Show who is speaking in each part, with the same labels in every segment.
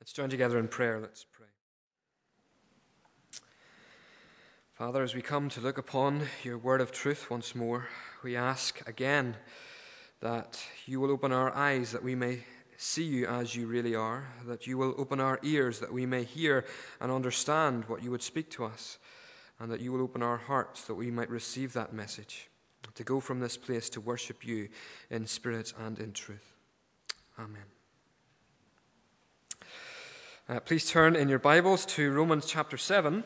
Speaker 1: Let's join together in prayer. Let's pray. Father, as we come to look upon your word of truth once more, we ask again that you will open our eyes that we may see you as you really are, that you will open our ears that we may hear and understand what you would speak to us, and that you will open our hearts that we might receive that message, to go from this place to worship you in spirit and in truth. Amen. Uh, please turn in your Bibles to Romans chapter 7.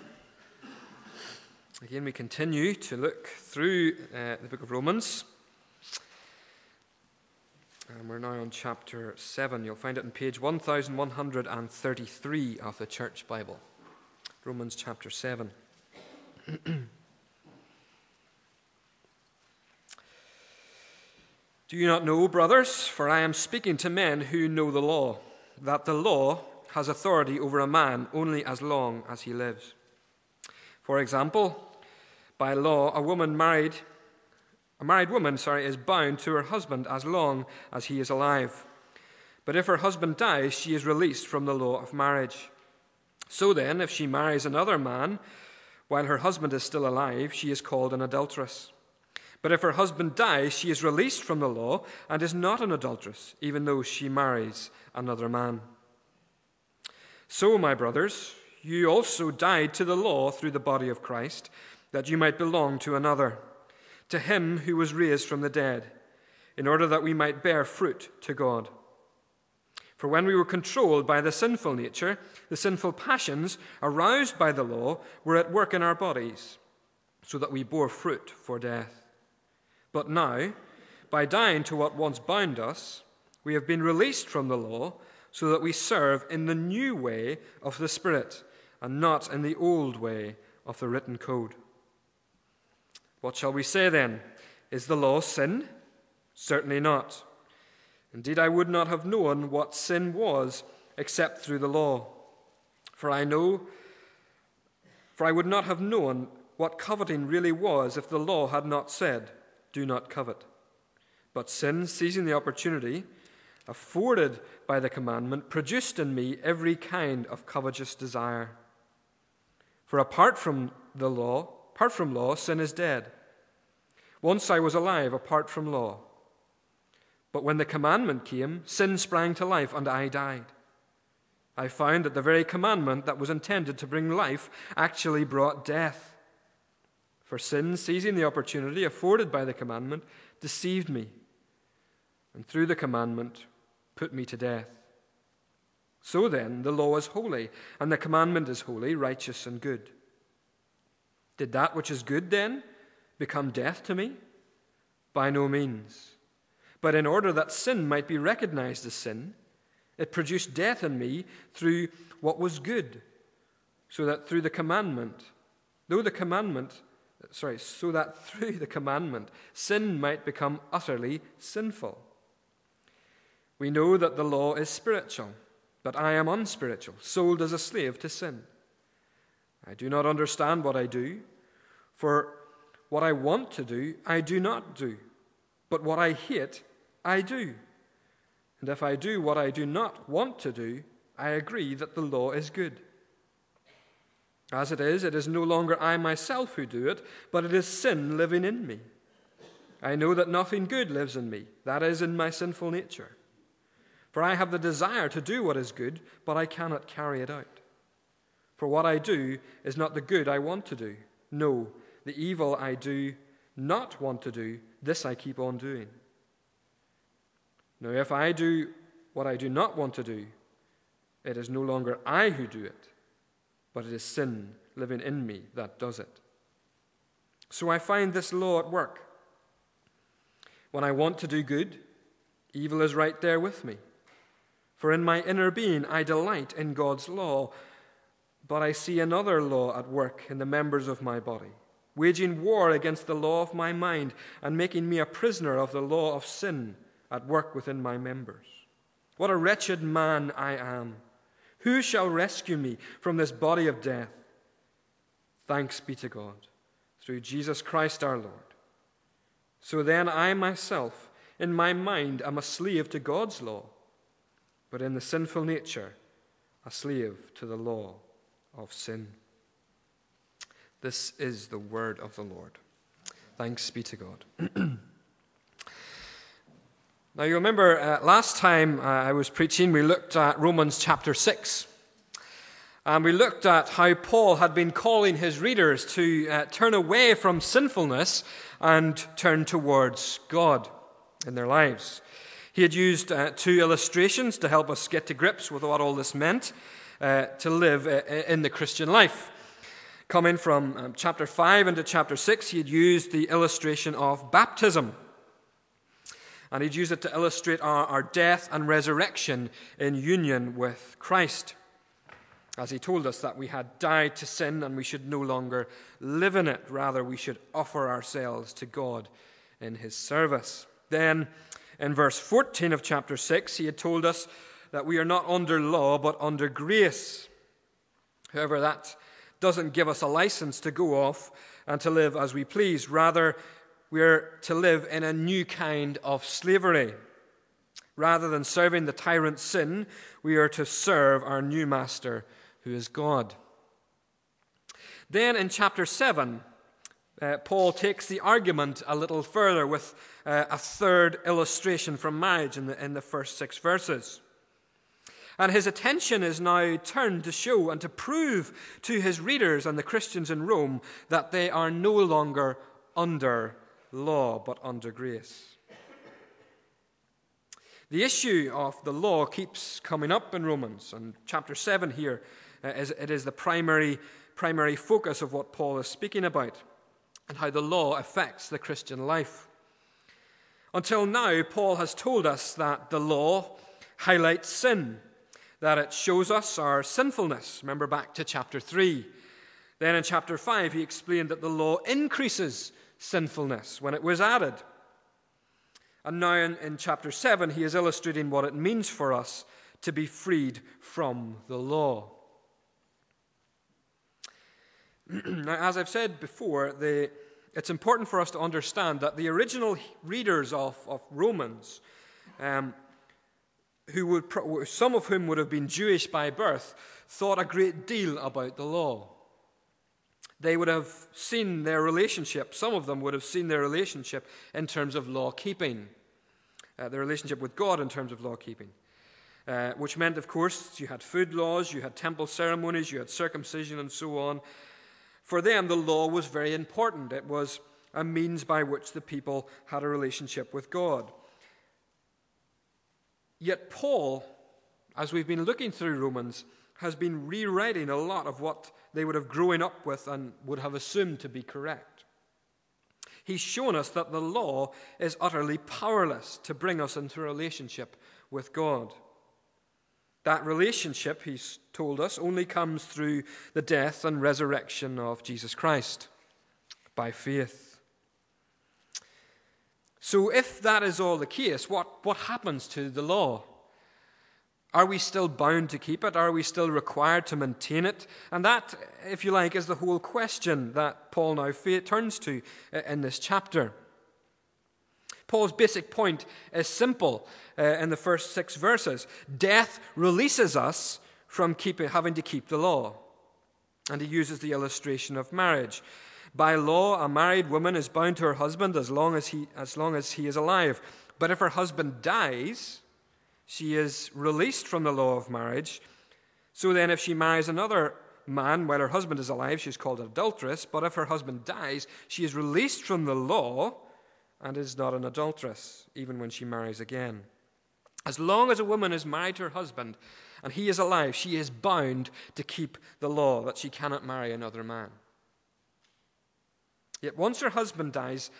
Speaker 1: Again, we continue to look through uh, the book of Romans. And we're now on chapter 7. You'll find it on page 1133 of the Church Bible. Romans chapter 7. Do you not know, brothers, for I am speaking to men who know the law, that the law has authority over a man only as long as he lives. For example, by law, a woman married, a married woman, sorry, is bound to her husband as long as he is alive. But if her husband dies, she is released from the law of marriage. So then, if she marries another man while her husband is still alive, she is called an adulteress. But if her husband dies, she is released from the law and is not an adulteress, even though she marries another man. So, my brothers, you also died to the law through the body of Christ, that you might belong to another, to him who was raised from the dead, in order that we might bear fruit to God. For when we were controlled by the sinful nature, the sinful passions aroused by the law were at work in our bodies, so that we bore fruit for death. But now, by dying to what once bound us, we have been released from the law so that we serve in the new way of the Spirit and not in the old way of the written code. What shall we say then? Is the law sin? Certainly not. Indeed, I would not have known what sin was except through the law. For I know, for I would not have known what coveting really was if the law had not said, Do not covet. But sin, seizing the opportunity, afforded by the commandment produced in me every kind of covetous desire. For apart from the law, apart from law, sin is dead. Once I was alive apart from law. But when the commandment came, sin sprang to life and I died. I found that the very commandment that was intended to bring life actually brought death. For sin, seizing the opportunity afforded by the commandment, deceived me. And through the commandment, put me to death. So then, the law is holy, and the commandment is holy, righteous, and good. Did that which is good then become death to me? By no means. But in order that sin might be recognized as sin, it produced death in me through what was good, so that through the commandment, though the commandment, sorry, so that through the commandment, sin might become utterly sinful. We know that the law is spiritual, but I am unspiritual, sold as a slave to sin. I do not understand what I do, for what I want to do, I do not do, but what I hate, I do. And if I do what I do not want to do, I agree that the law is good. As it is, it is no longer I myself who do it, but it is sin living in me. I know that nothing good lives in me, that is, in my sinful nature. For I have the desire to do what is good, but I cannot carry it out. For what I do is not the good I want to do. No, the evil I do not want to do, this I keep on doing. Now, if I do what I do not want to do, it is no longer I who do it, but it is sin living in me that does it. So I find this law at work. When I want to do good, evil is right there with me. For in my inner being I delight in God's law, but I see another law at work in the members of my body, waging war against the law of my mind and making me a prisoner of the law of sin at work within my members. What a wretched man I am! Who shall rescue me from this body of death? Thanks be to God, through Jesus Christ our Lord. So then, I myself, in my mind, am a slave to God's law but in the sinful nature, a slave to the law of sin. This is the word of the Lord. Thanks be to God. now, you remember uh, last time uh, I was preaching, we looked at Romans chapter 6. And we looked at how Paul had been calling his readers to uh, turn away from sinfulness and turn towards God in their lives. He had used uh, two illustrations to help us get to grips with what all this meant uh, to live uh, in the Christian life. Coming from um, chapter 5 into chapter 6, he had used the illustration of baptism. And he'd used it to illustrate our, our death and resurrection in union with Christ as he told us that we had died to sin and we should no longer live in it. Rather, we should offer ourselves to God in his service. Then, in verse 14 of chapter 6, he had told us that we are not under law, but under grace. However, that doesn't give us a license to go off and to live as we please. Rather, we are to live in a new kind of slavery. Rather than serving the tyrant sin, we are to serve our new master, who is God. Then in chapter 7, uh, Paul takes the argument a little further with uh, a third illustration from marriage in the, in the first six verses. And his attention is now turned to show and to prove to his readers and the Christians in Rome that they are no longer under law, but under grace. The issue of the law keeps coming up in Romans, and chapter 7 here uh, is, it is the primary, primary focus of what Paul is speaking about and how the law affects the Christian life. Until now, Paul has told us that the law highlights sin, that it shows us our sinfulness. Remember back to chapter 3. Then in chapter 5, he explained that the law increases sinfulness when it was added. And now in, in chapter 7, he is illustrating what it means for us to be freed from the law. now, as I've said before, the, it's important for us to understand that the original readers of, of Romans, um, who would, some of whom would have been Jewish by birth, thought a great deal about the law. They would have seen their relationship, some of them would have seen their relationship in terms of law keeping, uh, their relationship with God in terms of law keeping. Uh, which meant, of course, you had food laws, you had temple ceremonies, you had circumcision, and so on. For them, the law was very important. It was a means by which the people had a relationship with God. Yet, Paul, as we've been looking through Romans, has been rewriting a lot of what they would have grown up with and would have assumed to be correct. He's shown us that the law is utterly powerless to bring us into a relationship with God. That relationship, he's told us, only comes through the death and resurrection of Jesus Christ by faith. So, if that is all the case, what, what happens to the law? Are we still bound to keep it? Are we still required to maintain it? And that, if you like, is the whole question that Paul now turns to in this chapter. Paul's basic point is simple uh, in the first six verses death releases us from keeping, having to keep the law. And he uses the illustration of marriage. By law, a married woman is bound to her husband as long as he, as long as he is alive. But if her husband dies, she is released from the law of marriage. So then, if she marries another man while her husband is alive, she's called an adulteress. But if her husband dies, she is released from the law and is not an adulteress, even when she marries again. As long as a woman is married to her husband and he is alive, she is bound to keep the law that she cannot marry another man. Yet once her husband dies,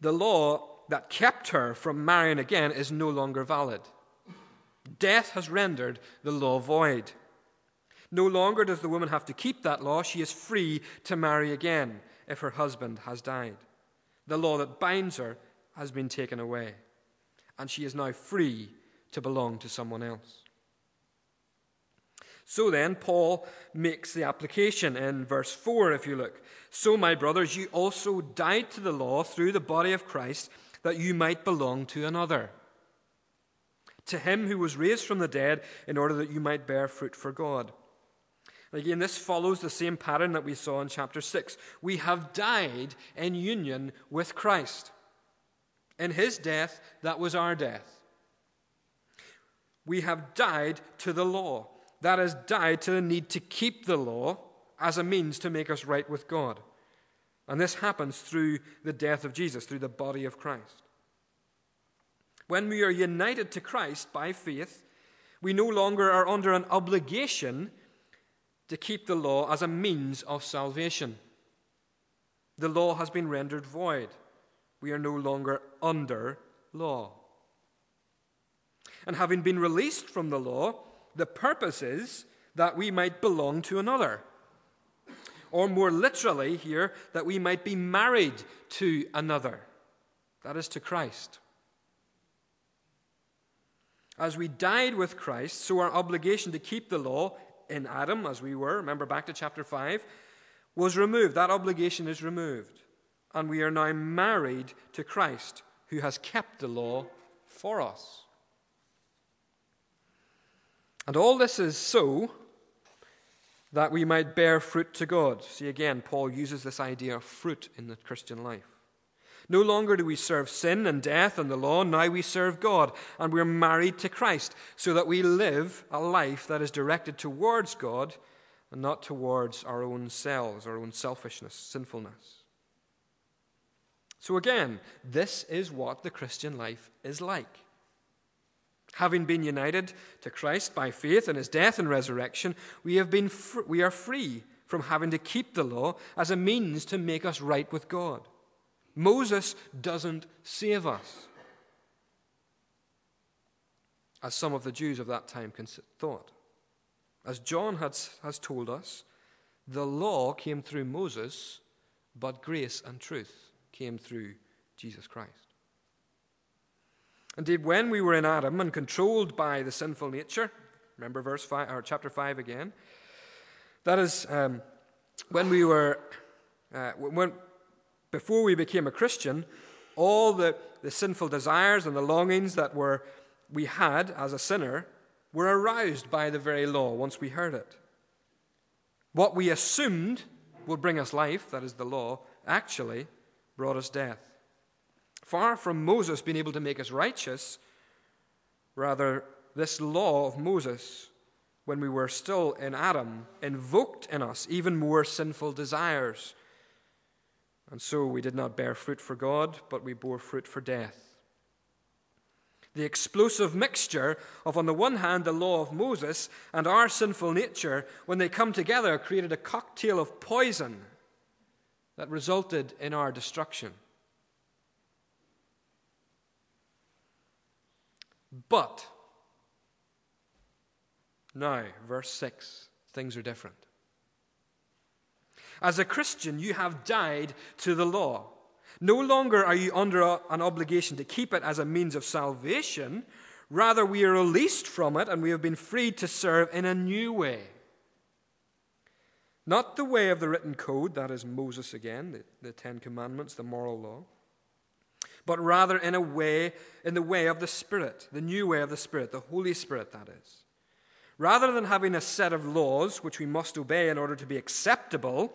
Speaker 1: the law that kept her from marrying again is no longer valid. Death has rendered the law void. No longer does the woman have to keep that law. She is free to marry again if her husband has died. The law that binds her has been taken away, and she is now free to belong to someone else. So then, Paul makes the application in verse 4, if you look. So, my brothers, you also died to the law through the body of Christ, that you might belong to another to him who was raised from the dead in order that you might bear fruit for God. Again, this follows the same pattern that we saw in chapter 6. We have died in union with Christ. In his death, that was our death. We have died to the law. That is, died to the need to keep the law as a means to make us right with God. And this happens through the death of Jesus, through the body of Christ. When we are united to Christ by faith, we no longer are under an obligation to keep the law as a means of salvation. The law has been rendered void. We are no longer under law. And having been released from the law, the purpose is that we might belong to another. Or more literally, here, that we might be married to another. That is to Christ. As we died with Christ, so our obligation to keep the law in Adam, as we were, remember back to chapter 5, was removed. That obligation is removed. And we are now married to Christ, who has kept the law for us. And all this is so that we might bear fruit to God. See, again, Paul uses this idea of fruit in the Christian life. No longer do we serve sin and death and the law, now we serve God, and we're married to Christ, so that we live a life that is directed towards God and not towards our own selves, our own selfishness, sinfulness. So, again, this is what the Christian life is like. Having been united to Christ by faith in his death and resurrection, we, have been fr- we are free from having to keep the law as a means to make us right with God. Moses doesn't save us, as some of the Jews of that time thought. As John has, has told us, the law came through Moses, but grace and truth came through Jesus Christ. Indeed, when we were in Adam and controlled by the sinful nature, remember verse five or chapter five again. That is um, when we were uh, when before we became a Christian, all the, the sinful desires and the longings that were, we had as a sinner were aroused by the very law once we heard it. What we assumed would bring us life, that is the law, actually brought us death. Far from Moses being able to make us righteous, rather, this law of Moses, when we were still in Adam, invoked in us even more sinful desires and so we did not bear fruit for God, but we bore fruit for death. The explosive mixture of, on the one hand, the law of Moses and our sinful nature, when they come together, created a cocktail of poison that resulted in our destruction. But, now, verse 6, things are different. As a Christian, you have died to the law. No longer are you under a, an obligation to keep it as a means of salvation. Rather, we are released from it and we have been freed to serve in a new way. Not the way of the written code, that is Moses again, the, the Ten Commandments, the moral law, but rather in a way, in the way of the Spirit, the new way of the Spirit, the Holy Spirit, that is. Rather than having a set of laws which we must obey in order to be acceptable,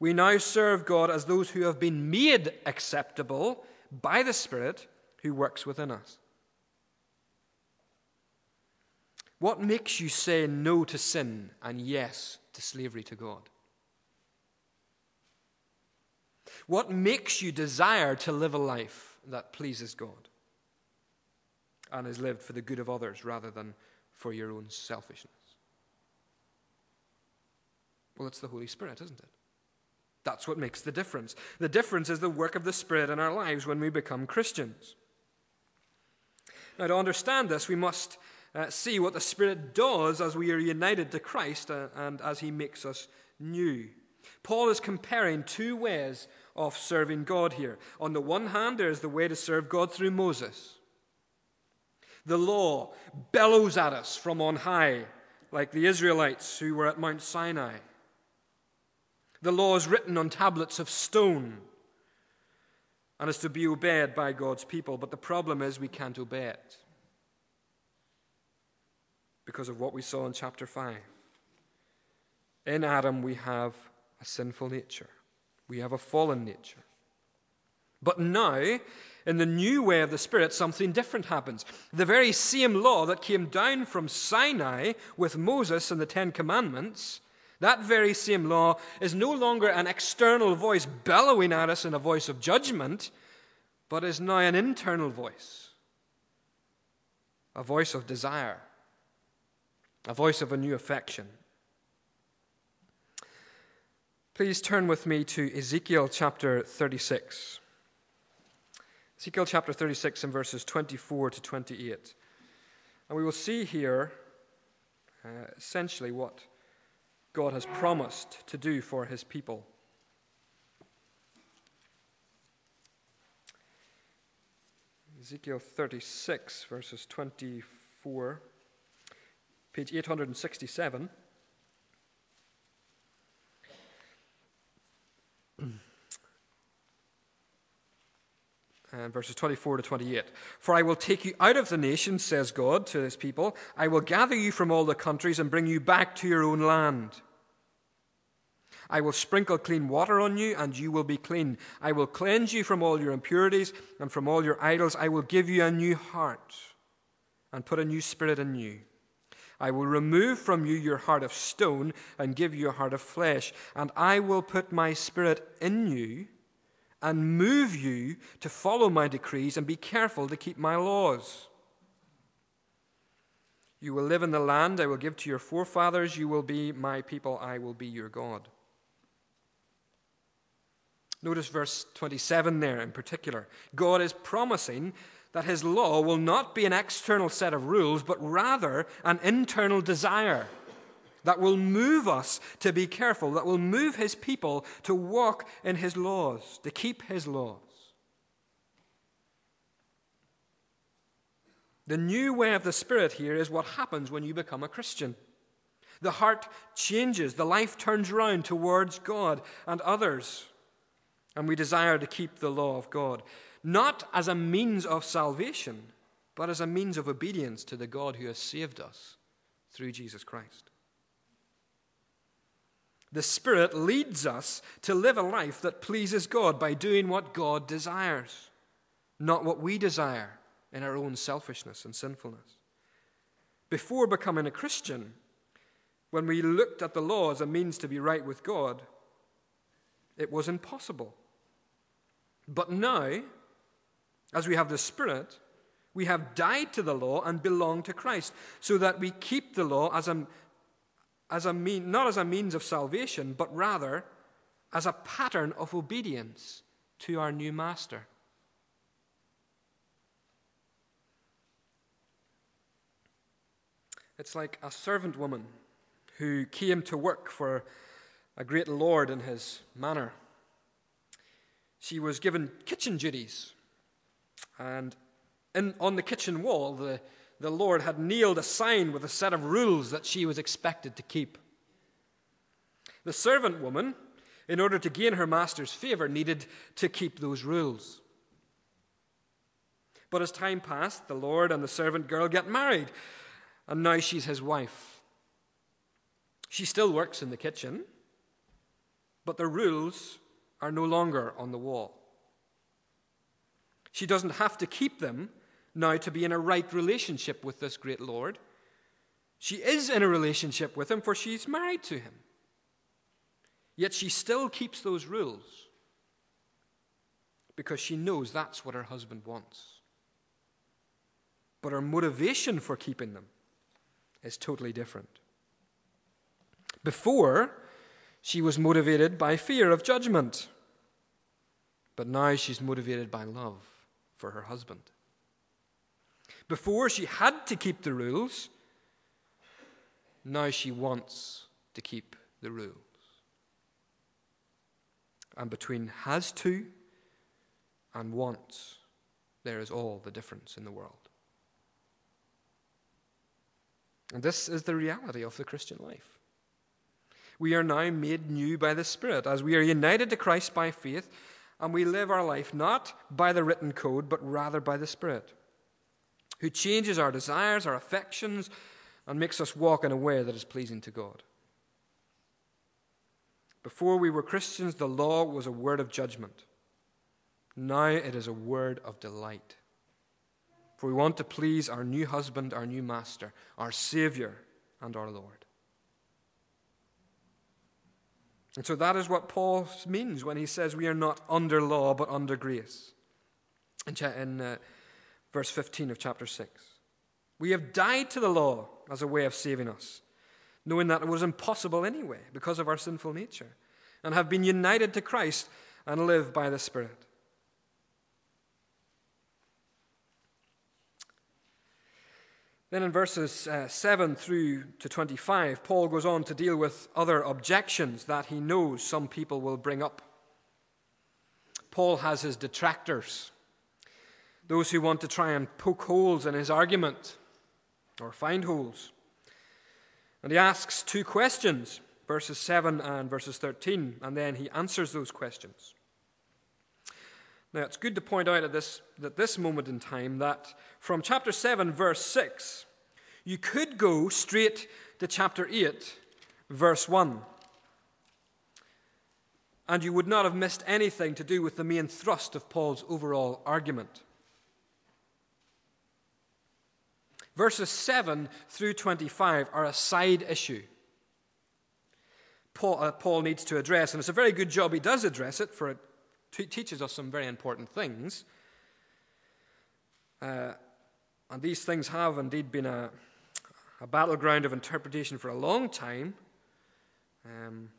Speaker 1: we now serve God as those who have been made acceptable by the Spirit who works within us. What makes you say no to sin and yes to slavery to God? What makes you desire to live a life that pleases God and is lived for the good of others rather than for your own selfishness? Well, it's the Holy Spirit, isn't it? That's what makes the difference. The difference is the work of the Spirit in our lives when we become Christians. Now, to understand this, we must uh, see what the Spirit does as we are united to Christ uh, and as He makes us new. Paul is comparing two ways of serving God here. On the one hand, there is the way to serve God through Moses. The law bellows at us from on high, like the Israelites who were at Mount Sinai. The law is written on tablets of stone and is to be obeyed by God's people. But the problem is we can't obey it. because of what we saw in chapter 5. In Adam, we have a sinful nature, we have a fallen nature. But now, in the new way of the Spirit, something different happens. The very same law that came down from Sinai with Moses and the Ten Commandments, that very same law is no longer an external voice bellowing at us in a voice of judgment, but is now an internal voice, a voice of desire, a voice of a new affection. Please turn with me to Ezekiel chapter 36. Ezekiel chapter 36 and verses 24 to 28. And we will see here uh, essentially what God has promised to do for his people. Ezekiel 36, verses 24, page 867. And verses 24 to 28. For I will take you out of the nations, says God to his people. I will gather you from all the countries and bring you back to your own land. I will sprinkle clean water on you, and you will be clean. I will cleanse you from all your impurities and from all your idols. I will give you a new heart and put a new spirit in you. I will remove from you your heart of stone and give you a heart of flesh, and I will put my spirit in you and move you to follow my decrees and be careful to keep my laws. You will live in the land I will give to your forefathers. You will be my people. I will be your God. Notice verse 27 there in particular. God is promising that his law will not be an external set of rules, but rather an internal desire that will move us to be careful, that will move his people to walk in his laws, to keep his laws. The new way of the Spirit here is what happens when you become a Christian. The heart changes, the life turns around towards God and others, and we desire to keep the law of God, not as a means of salvation, but as a means of obedience to the God who has saved us through Jesus Christ. The Spirit leads us to live a life that pleases God by doing what God desires, not what we desire in our own selfishness and sinfulness. Before becoming a Christian, when we looked at the law as a means to be right with God, it was impossible. But now, as we have the Spirit, we have died to the law and belong to Christ, so that we keep the law as a, as a mean, not as a means of salvation, but rather as a pattern of obedience to our new master. It's like a servant woman who came to work for a great lord in his manor. She was given kitchen duties, and in, on the kitchen wall, the the Lord had nailed a sign with a set of rules that she was expected to keep. The servant woman, in order to gain her master's favor, needed to keep those rules. But as time passed, the Lord and the servant girl get married, and now she's his wife. She still works in the kitchen, but the rules are no longer on the wall. She doesn't have to keep them now to be in a right relationship with this great Lord. She is in a relationship with him, for she's married to him. Yet she still keeps those rules because she knows that's what her husband wants. But her motivation for keeping them is totally different. Before, she was motivated by fear of judgment, but now she's motivated by love for her husband. Before, she had to keep the rules. Now she wants to keep the rules. And between has to and wants, there is all the difference in the world. And this is the reality of the Christian life. We are now made new by the Spirit as we are united to Christ by faith, and we live our life not by the written code, but rather by the Spirit who changes our desires, our affections, and makes us walk in a way that is pleasing to God. Before we were Christians, the law was a word of judgment. Now it is a word of delight. For we want to please our new husband, our new master, our Savior, and our Lord. And so that is what Paul means when he says we are not under law but under grace. In, uh, verse 15 of chapter 6. We have died to the law as a way of saving us, knowing that it was impossible anyway because of our sinful nature, and have been united to Christ and live by the Spirit. Then in verses uh, 7 through to 25, Paul goes on to deal with other objections that he knows some people will bring up. Paul has his detractors, those who want to try and poke holes in his argument or find holes. And he asks two questions, verses 7 and verses 13, and then he answers those questions. Now, it's good to point out at this, at this moment in time that from chapter 7, verse 6, you could go straight to chapter 8, verse 1. And you would not have missed anything to do with the main thrust of Paul's overall argument. Verses 7 through 25 are a side issue. Paul, uh, Paul, needs to address, and it's a very good job he does address it, for it t- teaches us some very important things. Uh, and these things have indeed been a, a, battleground of interpretation for a long time. Um,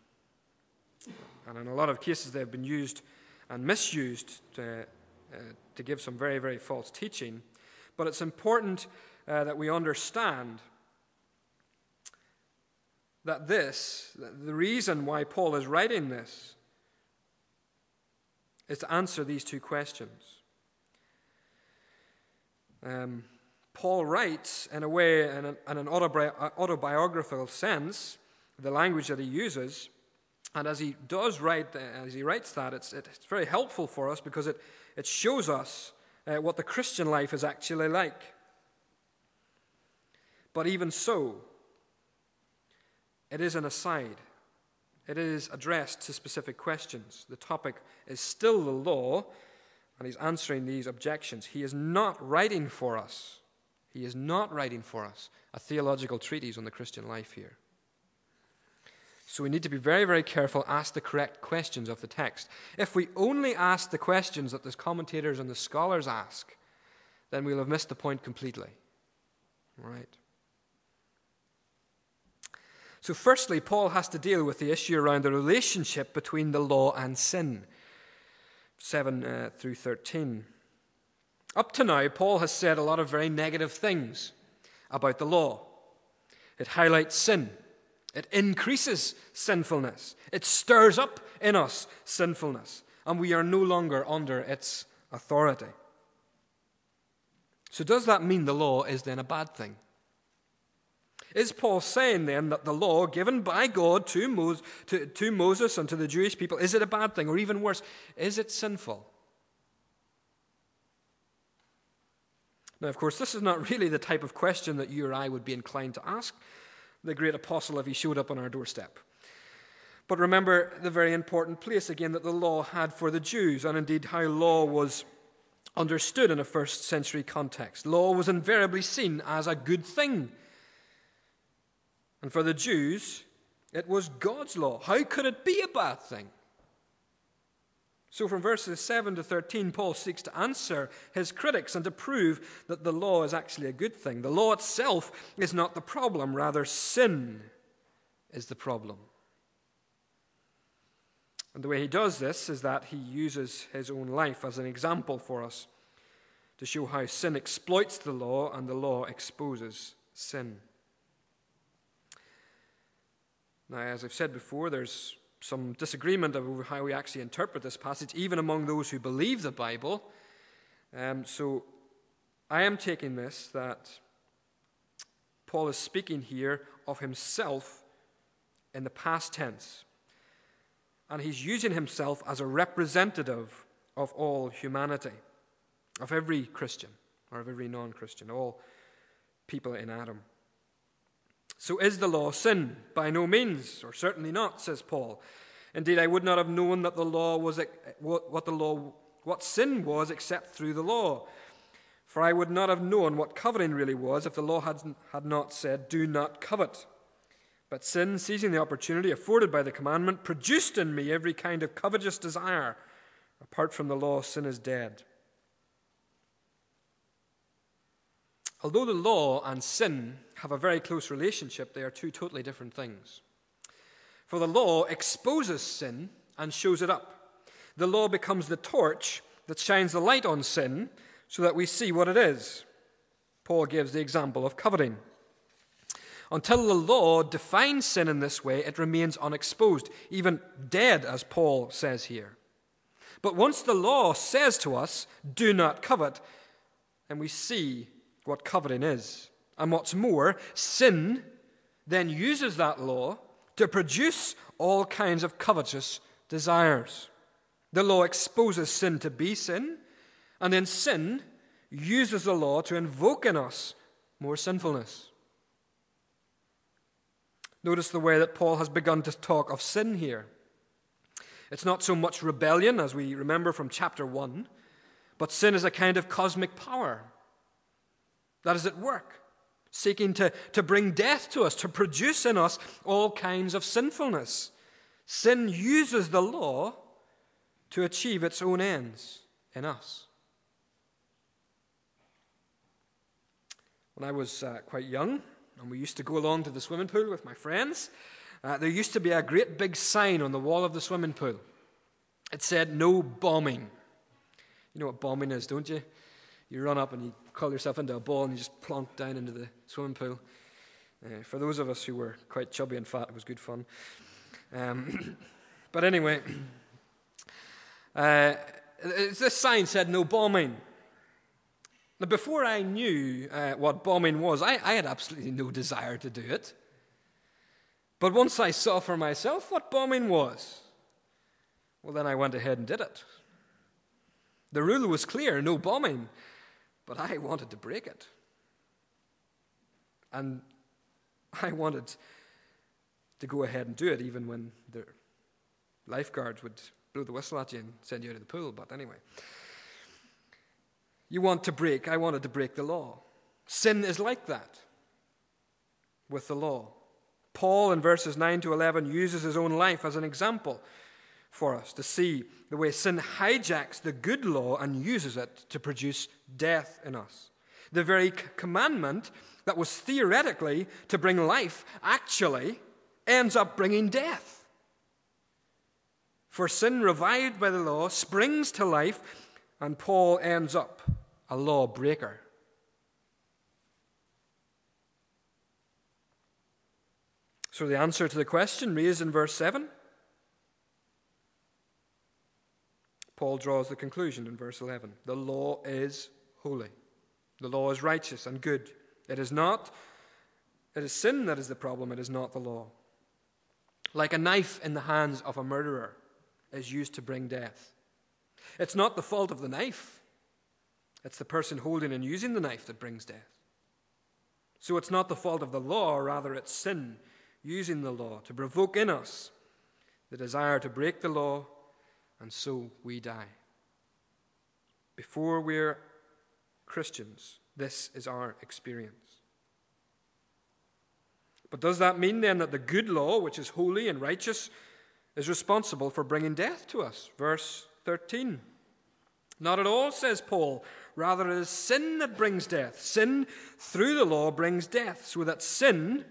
Speaker 1: and in a lot of cases, they've been used and misused to, uh, to give some very, very false teaching. But it's important uh, that we understand that this, the reason why Paul is writing this, is to answer these two questions. Um, Paul writes in a way, in, an, in an autobiographical sense, the language that he uses. And as he does write, as he writes that, it's, it's very helpful for us because it, it shows us uh, what the Christian life is actually like. But even so, it is an aside. It is addressed to specific questions. The topic is still the law, and he's answering these objections. He is not writing for us. He is not writing for us a theological treatise on the Christian life here. So we need to be very, very careful, ask the correct questions of the text. If we only ask the questions that the commentators and the scholars ask, then we'll have missed the point completely. Right? So, firstly, Paul has to deal with the issue around the relationship between the law and sin. 7 uh, through 13. Up to now, Paul has said a lot of very negative things about the law. It highlights sin, it increases sinfulness, it stirs up in us sinfulness, and we are no longer under its authority. So, does that mean the law is then a bad thing? Is Paul saying then that the law given by God to, Moses, to, to Moses and to the Jewish people, is it a bad thing? Or even worse, is it sinful? Now, of course, this is not really the type of question that you or I would be inclined to ask the great apostle if he showed up on our doorstep. But remember the very important place again that the law had for the Jews, and indeed how law was understood in a first century context. Law was invariably seen as a good thing. And for the Jews, it was God's law. How could it be a bad thing? So, from verses 7 to 13, Paul seeks to answer his critics and to prove that the law is actually a good thing. The law itself is not the problem, rather, sin is the problem. And the way he does this is that he uses his own life as an example for us to show how sin exploits the law and the law exposes sin. Now, as I've said before, there's some disagreement over how we actually interpret this passage, even among those who believe the Bible. Um, so I am taking this that Paul is speaking here of himself in the past tense. And he's using himself as a representative of all humanity, of every Christian, or of every non Christian, all people in Adam. So is the law sin? By no means, or certainly not, says Paul. Indeed, I would not have known that the law was what the law what sin was except through the law. For I would not have known what coveting really was if the law had, had not said, Do not covet. But sin, seizing the opportunity afforded by the commandment, produced in me every kind of covetous desire. Apart from the law, sin is dead. Although the law and sin have a very close relationship, they are two totally different things. For the law exposes sin and shows it up. The law becomes the torch that shines the light on sin so that we see what it is. Paul gives the example of coveting. Until the law defines sin in this way, it remains unexposed, even dead, as Paul says here. But once the law says to us, do not covet, then we see what coveting is. And what's more, sin then uses that law to produce all kinds of covetous desires. The law exposes sin to be sin, and then sin uses the law to invoke in us more sinfulness. Notice the way that Paul has begun to talk of sin here. It's not so much rebellion, as we remember from chapter 1, but sin is a kind of cosmic power that is at work, seeking to, to bring death to us, to produce in us all kinds of sinfulness. Sin uses the law to achieve its own ends in us. When I was uh, quite young, and we used to go along to the swimming pool with my friends, uh, there used to be a great big sign on the wall of the swimming pool. It said, No bombing. You know what bombing is, don't you? You run up and you call yourself into a ball and you just plonk down into the swimming pool. Uh, for those of us who were quite chubby and fat, it was good fun. Um, but anyway, uh, this sign said no bombing. Now, before I knew uh, what bombing was, I, I had absolutely no desire to do it. But once I saw for myself what bombing was, well, then I went ahead and did it. The rule was clear no bombing, but I wanted to break it. And I wanted to go ahead and do it, even when the lifeguards would blow the whistle at you and send you out of the pool. But anyway, you want to break, I wanted to break the law. Sin is like that with the law. Paul, in verses 9 to 11, uses his own life as an example for us to see the way sin hijacks the good law and uses it to produce death in us. The very commandment that was theoretically to bring life actually ends up bringing death. For sin, revived by the law, springs to life, and Paul ends up a lawbreaker. So, the answer to the question raised in verse 7 Paul draws the conclusion in verse 11 the law is holy, the law is righteous and good. It is not, it is sin that is the problem, it is not the law. Like a knife in the hands of a murderer is used to bring death. It's not the fault of the knife, it's the person holding and using the knife that brings death. So it's not the fault of the law, rather, it's sin using the law to provoke in us the desire to break the law, and so we die. Before we're Christians, this is our experience. But does that mean then that the good law, which is holy and righteous, is responsible for bringing death to us? Verse 13. Not at all, says Paul. Rather, it is sin that brings death. Sin through the law brings death, so that sin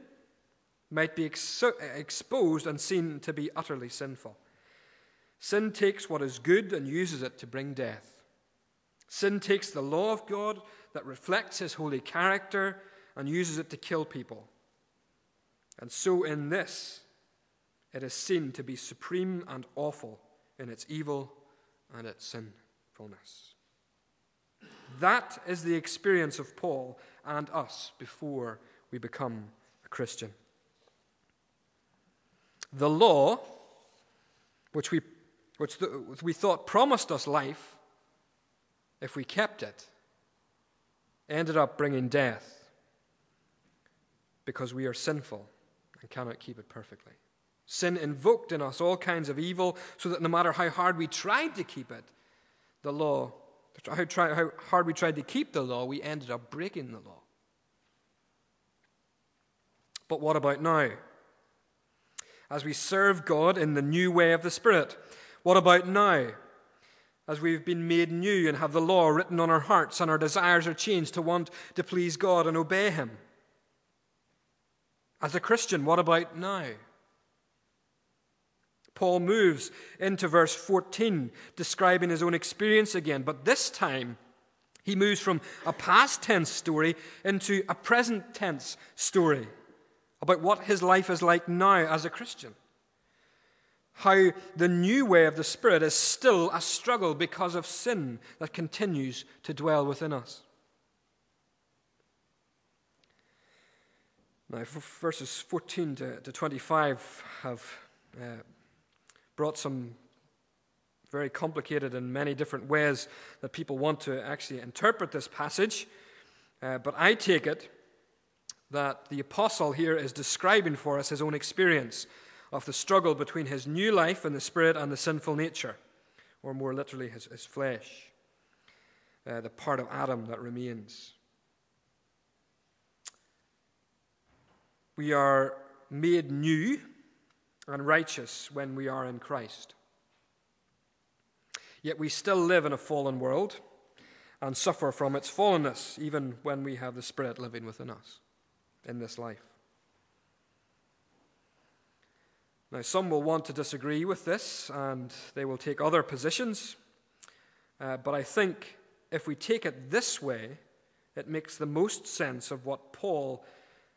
Speaker 1: might be ex- exposed and seen to be utterly sinful. Sin takes what is good and uses it to bring death. Sin takes the law of God that reflects his holy character and uses it to kill people. And so, in this, it is seen to be supreme and awful in its evil and its sinfulness. That is the experience of Paul and us before we become a Christian. The law, which we, which we thought promised us life if we kept it, ended up bringing death because we are sinful and cannot keep it perfectly. Sin invoked in us all kinds of evil, so that no matter how hard we tried to keep it, the law, how, try, how hard we tried to keep the law, we ended up breaking the law. But what about now? As we serve God in the new way of the Spirit, what about now? As we've been made new and have the law written on our hearts and our desires are changed to want to please God and obey Him. As a Christian, what about now? Paul moves into verse 14, describing his own experience again, but this time he moves from a past tense story into a present tense story about what his life is like now as a Christian. How the new way of the Spirit is still a struggle because of sin that continues to dwell within us. Now, verses 14 to, to 25 have uh, brought some very complicated and many different ways that people want to actually interpret this passage. Uh, but I take it that the apostle here is describing for us his own experience of the struggle between his new life in the spirit and the sinful nature, or more literally, his, his flesh, uh, the part of Adam that remains. We are made new and righteous when we are in Christ. Yet we still live in a fallen world and suffer from its fallenness, even when we have the Spirit living within us in this life. Now, some will want to disagree with this and they will take other positions, uh, but I think if we take it this way, it makes the most sense of what Paul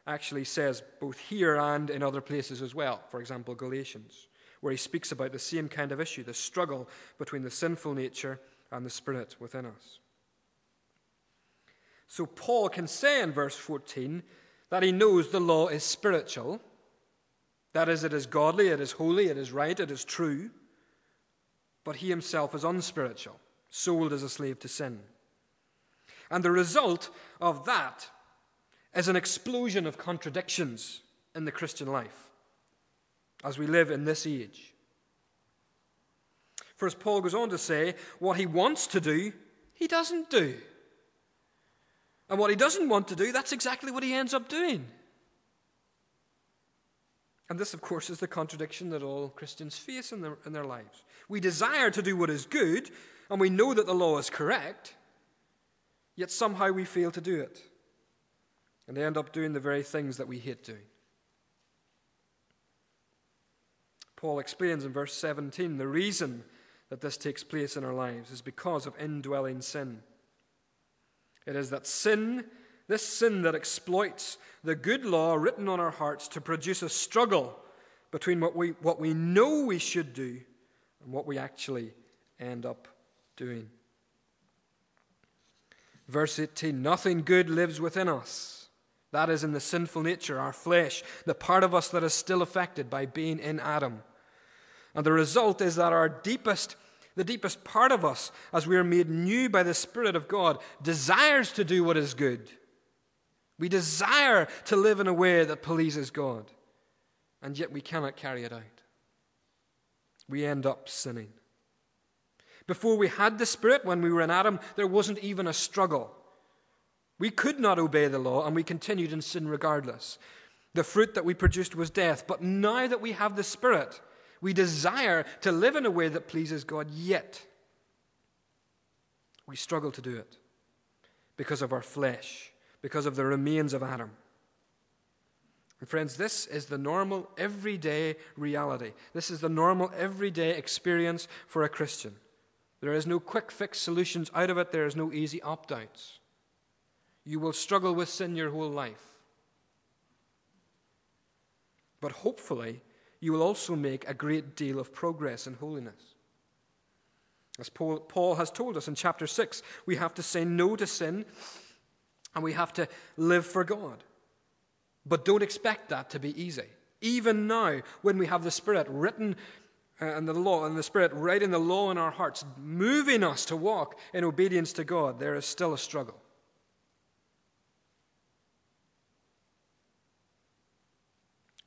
Speaker 1: actually says both here and in other places as well. For example, Galatians, where he speaks about the same kind of issue the struggle between the sinful nature and the spirit within us. So, Paul can say in verse 14 that he knows the law is spiritual. That is, it is godly, it is holy, it is right, it is true. But he himself is unspiritual, sold as a slave to sin. And the result of that is an explosion of contradictions in the Christian life as we live in this age. For as Paul goes on to say, what he wants to do, he doesn't do. And what he doesn't want to do, that's exactly what he ends up doing. And this, of course, is the contradiction that all Christians face in their, in their lives. We desire to do what is good, and we know that the law is correct, yet somehow we fail to do it. And they end up doing the very things that we hate doing. Paul explains in verse 17 the reason that this takes place in our lives is because of indwelling sin. It is that sin, this sin that exploits the good law written on our hearts to produce a struggle between what we, what we know we should do and what we actually end up doing. Verse 18 Nothing good lives within us that is in the sinful nature, our flesh, the part of us that is still affected by being in Adam. And the result is that our deepest, the deepest part of us, as we are made new by the Spirit of God, desires to do what is good. We desire to live in a way that pleases God, and yet we cannot carry it out. We end up sinning. Before we had the Spirit, when we were in Adam, there wasn't even a struggle. We could not obey the law, and we continued in sin regardless. The fruit that we produced was death. But now that we have the Spirit, we desire to live in a way that pleases God, yet we struggle to do it because of our flesh, because of the remains of Adam. And friends, this is the normal, everyday reality. This is the normal, everyday experience for a Christian. There is no quick fix solutions out of it, there is no easy opt outs. You will struggle with sin your whole life. But hopefully, you will also make a great deal of progress in holiness. As Paul, Paul, has told us in chapter 6, we have to say no to sin and we have to live for God. But don't expect that to be easy. Even now, when we have the Spirit written uh, and the law and the Spirit writing the law in our hearts, moving us to walk in obedience to God, there is still a struggle.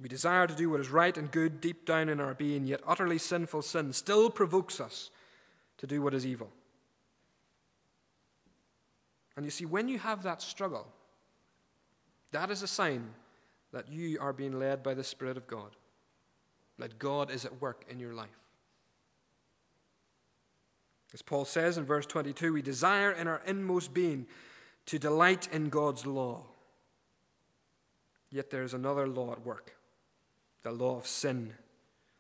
Speaker 1: We desire to do what is right and good deep down in our being, yet utterly sinful sin still provokes us to do what is evil. And you see, when you have that struggle, that is a sign that you are being led by the Spirit of God, that God is at work in your life. As Paul says in verse 22, we desire in our inmost being to delight in God's law. Yet there is another law at work the law of sin,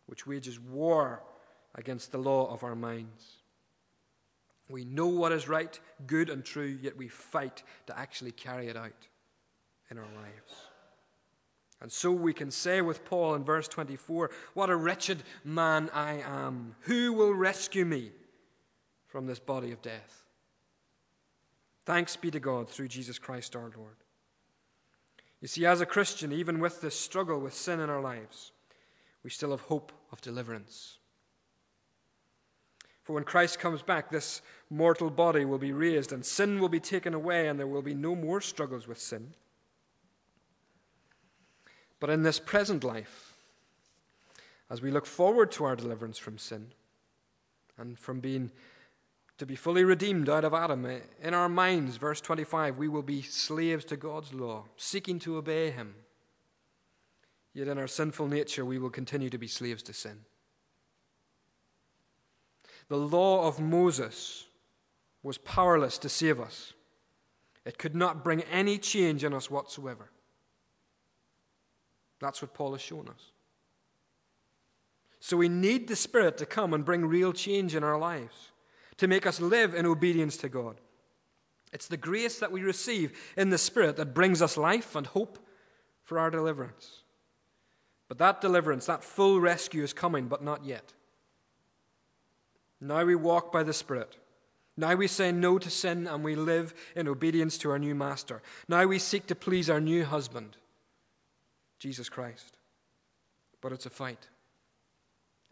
Speaker 1: which wages war against the law of our minds. We know what is right, good, and true, yet we fight to actually carry it out in our lives. And so we can say with Paul in verse 24, What a wretched man I am! Who will rescue me from this body of death? Thanks be to God through Jesus Christ our Lord. You see, as a Christian, even with this struggle with sin in our lives, we still have hope of deliverance. For when Christ comes back, this mortal body will be raised, and sin will be taken away, and there will be no more struggles with sin. But in this present life, as we look forward to our deliverance from sin and from being to be fully redeemed out of Adam. Eh, in our minds, verse 25, we will be slaves to God's law, seeking to obey Him. Yet in our sinful nature, we will continue to be slaves to sin. The law of Moses was powerless to save us, it could not bring any change in us whatsoever. That's what Paul has shown us. So we need the Spirit to come and bring real change in our lives to make us live in obedience to God. It's the grace that we receive in the Spirit that brings us life and hope for our deliverance. But that deliverance, that full rescue is coming, but not yet. Now we walk by the Spirit. Now we say no to sin and we live in obedience to our new Master. Now we seek to please our new husband, Jesus Christ. But it's a fight,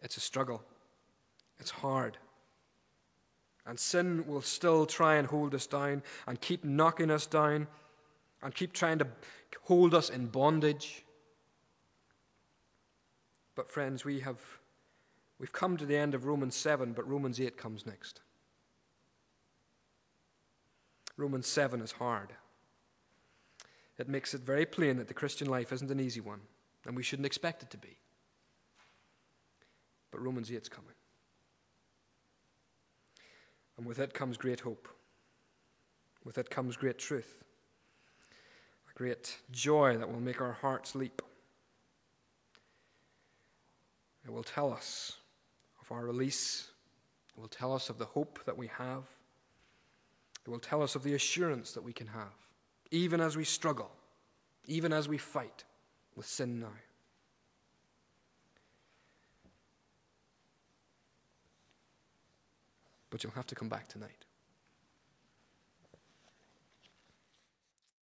Speaker 1: it's a struggle, it's hard. And sin will still try and hold us down and keep knocking us down and keep trying to hold us in bondage. But, friends, we have we've come to the end of Romans 7, but Romans 8 comes next. Romans 7 is hard. It makes it very plain that the Christian life isn't an easy one, and we shouldn't expect it to be. But Romans 8 is coming. And with it comes great hope. With it comes great truth, a great joy that will make our hearts leap. It will tell us of our release, it will tell us of the hope that we have, it will tell us of the assurance that we can have, even as we struggle, even as we fight with sin now. but you'll have to come back tonight.